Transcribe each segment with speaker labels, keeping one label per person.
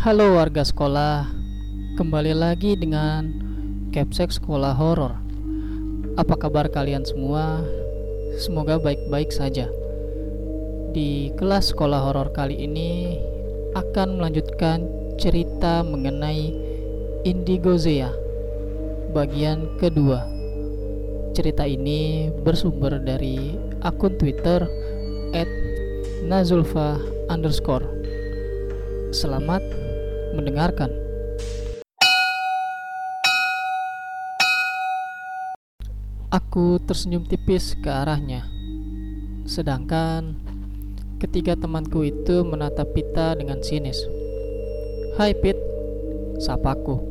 Speaker 1: Halo warga sekolah, kembali lagi dengan Capsek Sekolah Horor. Apa kabar kalian semua? Semoga baik-baik saja. Di kelas sekolah horor kali ini akan melanjutkan cerita mengenai Indigo Zea bagian kedua. Cerita ini bersumber dari akun Twitter @nazulfa. Selamat mendengarkan. Aku tersenyum tipis ke arahnya. Sedangkan ketiga temanku itu menatap Pita dengan sinis. Hai Pit, sapaku.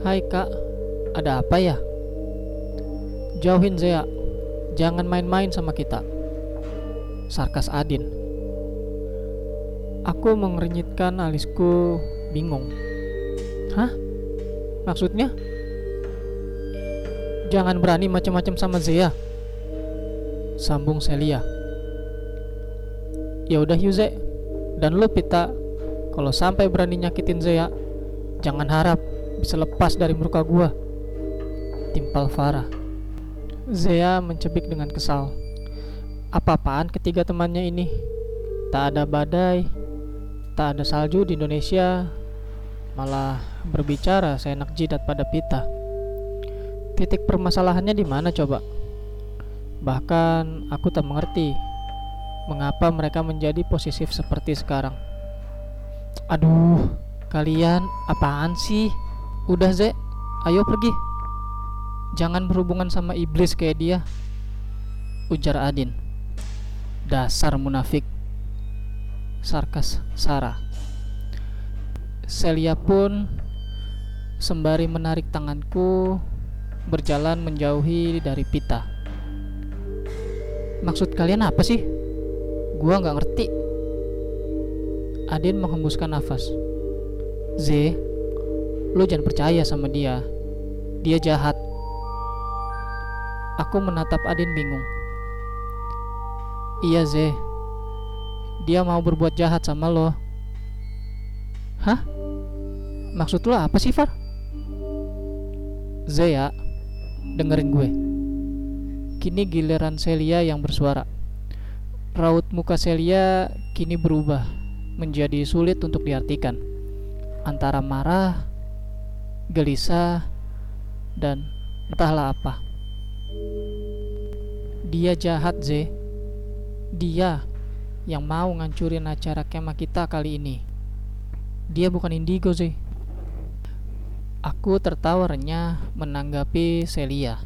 Speaker 1: Hai kak, ada apa ya? Jauhin Zea, jangan main-main sama kita. Sarkas Adin. Aku mengernyitkan alisku bingung. Hah? Maksudnya? Jangan berani macam-macam sama Zea. Sambung Celia. Ya udah Yuze, dan lo Pita, kalau sampai berani nyakitin Zea, jangan harap bisa lepas dari muka gua. Timpal Farah. Zea mencebik dengan kesal. Apa-apaan ketiga temannya ini? Tak ada badai, tak ada salju di Indonesia, malah berbicara seenak jidat pada pita. Titik permasalahannya di mana coba? Bahkan aku tak mengerti mengapa mereka menjadi posesif seperti sekarang. Aduh, kalian apaan sih? Udah, Ze, ayo pergi. Jangan berhubungan sama iblis kayak dia. Ujar Adin. Dasar munafik. Sarkas Sarah. Celia pun sembari menarik tanganku berjalan menjauhi dari Pita. Maksud kalian apa sih? Gua nggak ngerti. Adin menghembuskan nafas. Z, lu jangan percaya sama dia. Dia jahat. Aku menatap Adin bingung. Iya Z, dia mau berbuat jahat sama lo. Hah? Maksud lo apa sih Far? Zea, dengerin gue. Kini giliran Celia yang bersuara. Raut muka Celia kini berubah menjadi sulit untuk diartikan. Antara marah, gelisah, dan entahlah apa. Dia jahat, Z. Dia yang mau ngancurin acara kemah kita kali ini. Dia bukan indigo, Z. Aku tertawa menanggapi Celia.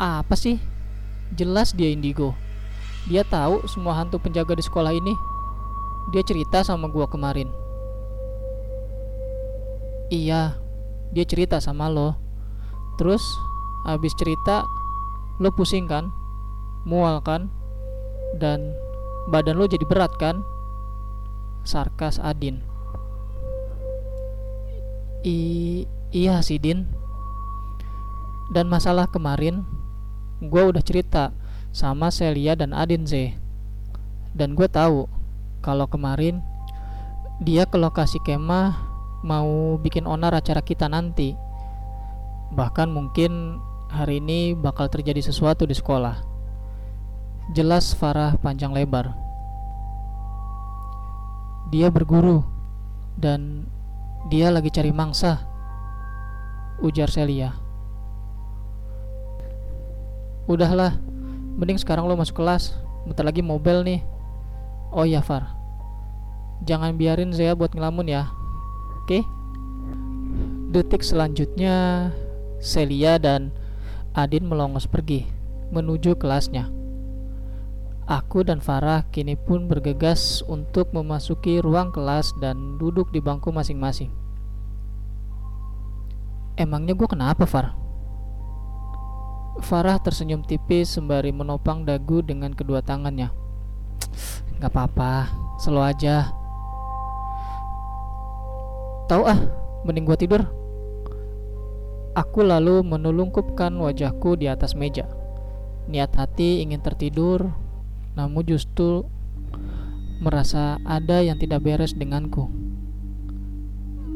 Speaker 1: Apa sih? Jelas dia indigo. Dia tahu semua hantu penjaga di sekolah ini. Dia cerita sama gua kemarin. Iya, dia cerita sama lo. Terus habis cerita lo pusing kan? Mual kan? Dan badan lo jadi berat kan? Sarkas Adin. I iya sih Din. Dan masalah kemarin, gue udah cerita sama Celia dan Adin Z. Dan gue tahu kalau kemarin dia ke lokasi kemah mau bikin onar acara kita nanti. Bahkan mungkin hari ini bakal terjadi sesuatu di sekolah. Jelas Farah panjang lebar. Dia berguru dan dia lagi cari mangsa. Ujar Celia. Udahlah, mending sekarang lo masuk kelas. Bentar lagi mobil nih. Oh iya Far, jangan biarin Zea buat ngelamun ya. Oke? Detik selanjutnya, Celia dan Adin melongos pergi menuju kelasnya. Aku dan Farah kini pun bergegas untuk memasuki ruang kelas dan duduk di bangku masing-masing. Emangnya gue kenapa, Far? Farah tersenyum tipis sembari menopang dagu dengan kedua tangannya. Gak apa-apa, selalu aja. Tahu ah, mending gue tidur. Aku lalu menelungkupkan wajahku di atas meja. Niat hati ingin tertidur, namun justru merasa ada yang tidak beres denganku.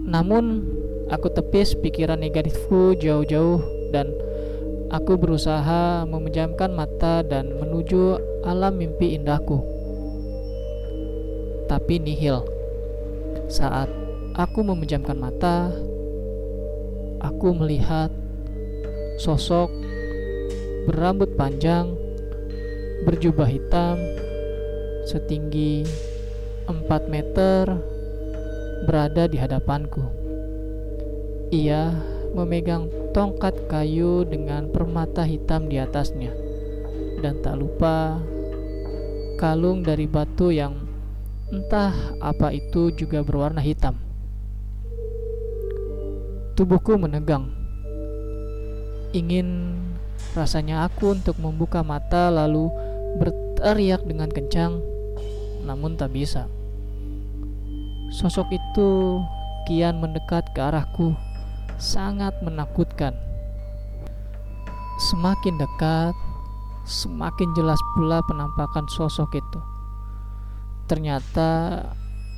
Speaker 1: Namun, aku tepis pikiran negatifku jauh-jauh dan aku berusaha memejamkan mata dan menuju alam mimpi indahku. Tapi nihil. Saat aku memejamkan mata, aku melihat sosok berambut panjang, berjubah hitam, setinggi 4 meter berada di hadapanku. Ia memegang tongkat kayu dengan permata hitam di atasnya, dan tak lupa kalung dari batu yang entah apa itu juga berwarna hitam. Tubuhku menegang, ingin rasanya aku untuk membuka mata lalu berteriak dengan kencang, namun tak bisa. Sosok itu kian mendekat ke arahku, sangat menakutkan. Semakin dekat, semakin jelas pula penampakan sosok itu. Ternyata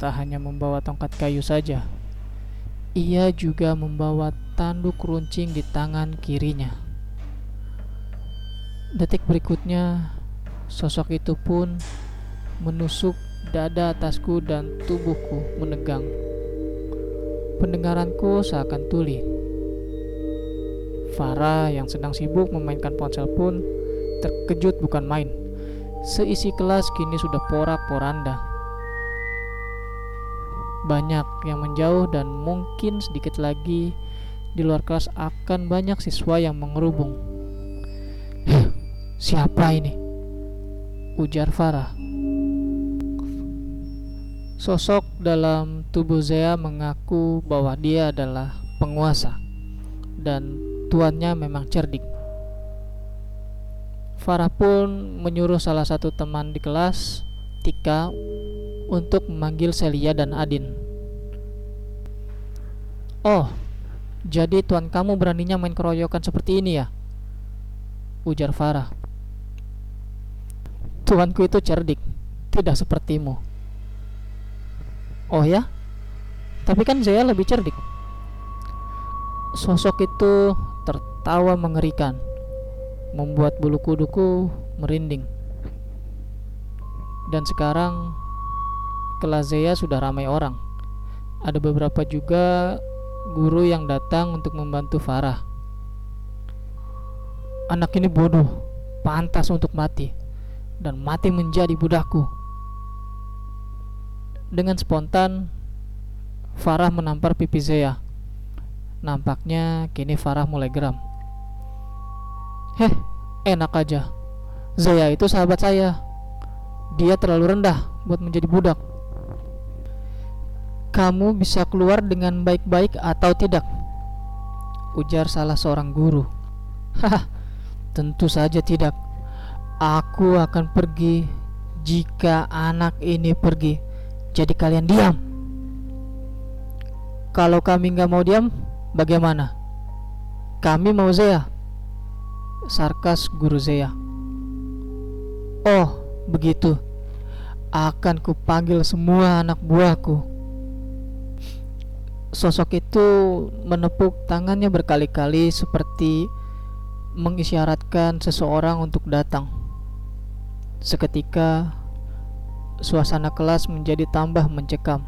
Speaker 1: tak hanya membawa tongkat kayu saja, ia juga membawa tanduk runcing di tangan kirinya. Detik berikutnya, sosok itu pun menusuk dada atasku dan tubuhku menegang. Pendengaranku seakan tuli. Farah yang sedang sibuk memainkan ponsel pun terkejut bukan main. Seisi kelas kini sudah porak-poranda. Banyak yang menjauh dan mungkin sedikit lagi di luar kelas akan banyak siswa yang mengerubung. Siapa ini? Ujar Farah. Sosok dalam tubuh Zea mengaku bahwa dia adalah penguasa dan tuannya memang cerdik. Farah pun menyuruh salah satu teman di kelas, Tika, untuk memanggil Celia dan Adin. Oh, jadi tuan kamu beraninya main keroyokan seperti ini ya? Ujar Farah. Tuanku itu cerdik, tidak sepertimu. Oh ya? Tapi kan Zaya lebih cerdik. Sosok itu tertawa mengerikan, membuat bulu kuduku merinding. Dan sekarang kelas Zaya sudah ramai orang. Ada beberapa juga guru yang datang untuk membantu Farah. Anak ini bodoh, pantas untuk mati, dan mati menjadi budakku. Dengan spontan, Farah menampar pipi Zea. Nampaknya kini Farah mulai geram. Heh, enak aja. Zea itu sahabat saya. Dia terlalu rendah buat menjadi budak. Kamu bisa keluar dengan baik-baik atau tidak? Ujar salah seorang guru. Hah, tentu saja tidak. Aku akan pergi jika anak ini pergi. Jadi kalian diam. Kalau kami nggak mau diam, bagaimana? Kami mau Zea. Sarkas guru Zea. Oh, begitu. Akan kupanggil semua anak buahku. Sosok itu menepuk tangannya berkali-kali seperti mengisyaratkan seseorang untuk datang. Seketika suasana kelas menjadi tambah mencekam.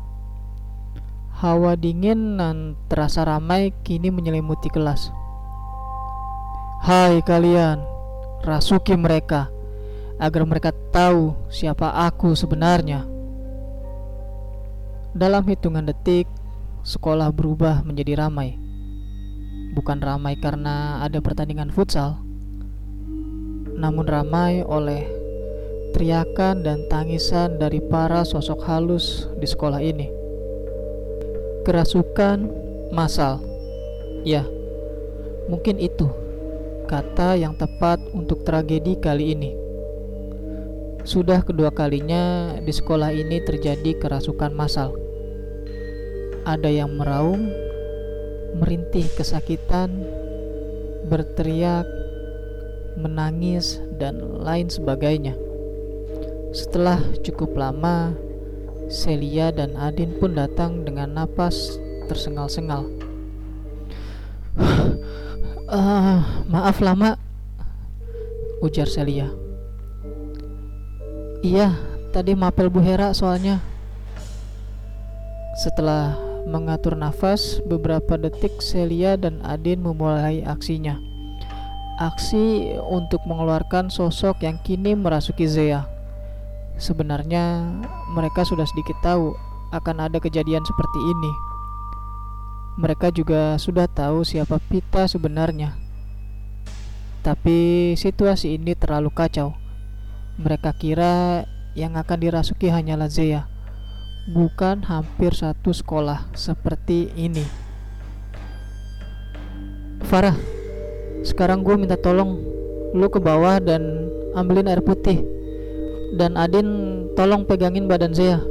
Speaker 1: Hawa dingin dan terasa ramai kini menyelimuti kelas. Hai kalian, rasuki mereka agar mereka tahu siapa aku sebenarnya. Dalam hitungan detik, sekolah berubah menjadi ramai. Bukan ramai karena ada pertandingan futsal, namun ramai oleh teriakan dan tangisan dari para sosok halus di sekolah ini. Kerasukan masal. Ya, mungkin itu kata yang tepat untuk tragedi kali ini. Sudah kedua kalinya di sekolah ini terjadi kerasukan masal. Ada yang meraung, merintih kesakitan, berteriak, menangis, dan lain sebagainya. Setelah cukup lama, Celia dan Adin pun datang dengan napas tersengal-sengal. uh, maaf lama, ujar Celia. Iya, tadi mapel Bu Hera soalnya. Setelah mengatur nafas, beberapa detik Celia dan Adin memulai aksinya. Aksi untuk mengeluarkan sosok yang kini merasuki Zea. Sebenarnya mereka sudah sedikit tahu akan ada kejadian seperti ini. Mereka juga sudah tahu siapa Pita sebenarnya. Tapi situasi ini terlalu kacau. Mereka kira yang akan dirasuki hanyalah Zea, bukan hampir satu sekolah seperti ini. Farah, sekarang gue minta tolong lu ke bawah dan ambilin air putih dan Adin tolong pegangin badan Zea.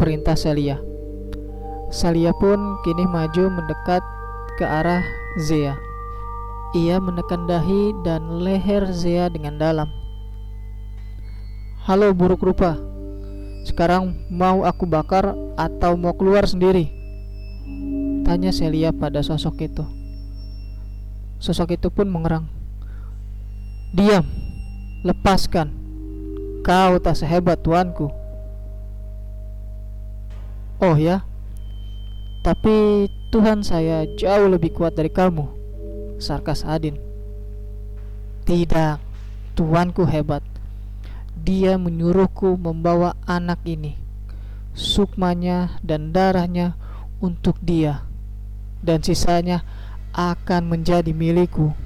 Speaker 1: Perintah Celia. Celia pun kini maju mendekat ke arah Zea. Ia menekan dahi dan leher Zea dengan dalam. Halo buruk rupa. Sekarang mau aku bakar atau mau keluar sendiri? Tanya Celia pada sosok itu. Sosok itu pun mengerang. Diam, lepaskan. Kau tak sehebat tuanku. Oh ya, tapi Tuhan saya jauh lebih kuat dari kamu, sarkas Adin. Tidak, tuanku hebat. Dia menyuruhku membawa anak ini, sukmanya dan darahnya untuk dia, dan sisanya akan menjadi milikku.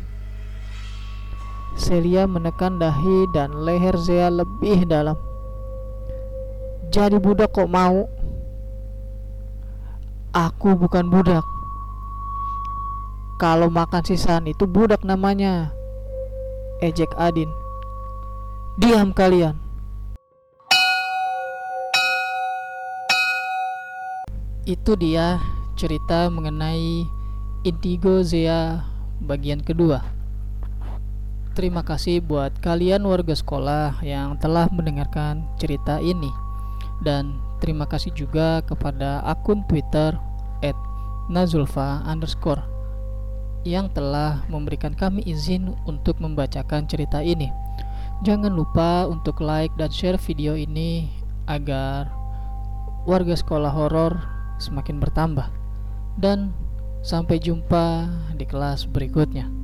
Speaker 1: Celia menekan dahi dan leher Zea lebih dalam. Jadi budak kok mau? Aku bukan budak. Kalau makan sisaan itu budak namanya. Ejek Adin. Diam kalian. Itu dia cerita mengenai Indigo Zea bagian kedua. Terima kasih buat kalian warga sekolah yang telah mendengarkan cerita ini. Dan terima kasih juga kepada akun Twitter @nazulfa underscore yang telah memberikan kami izin untuk membacakan cerita ini. Jangan lupa untuk like dan share video ini agar warga sekolah horor semakin bertambah. Dan sampai jumpa di kelas berikutnya.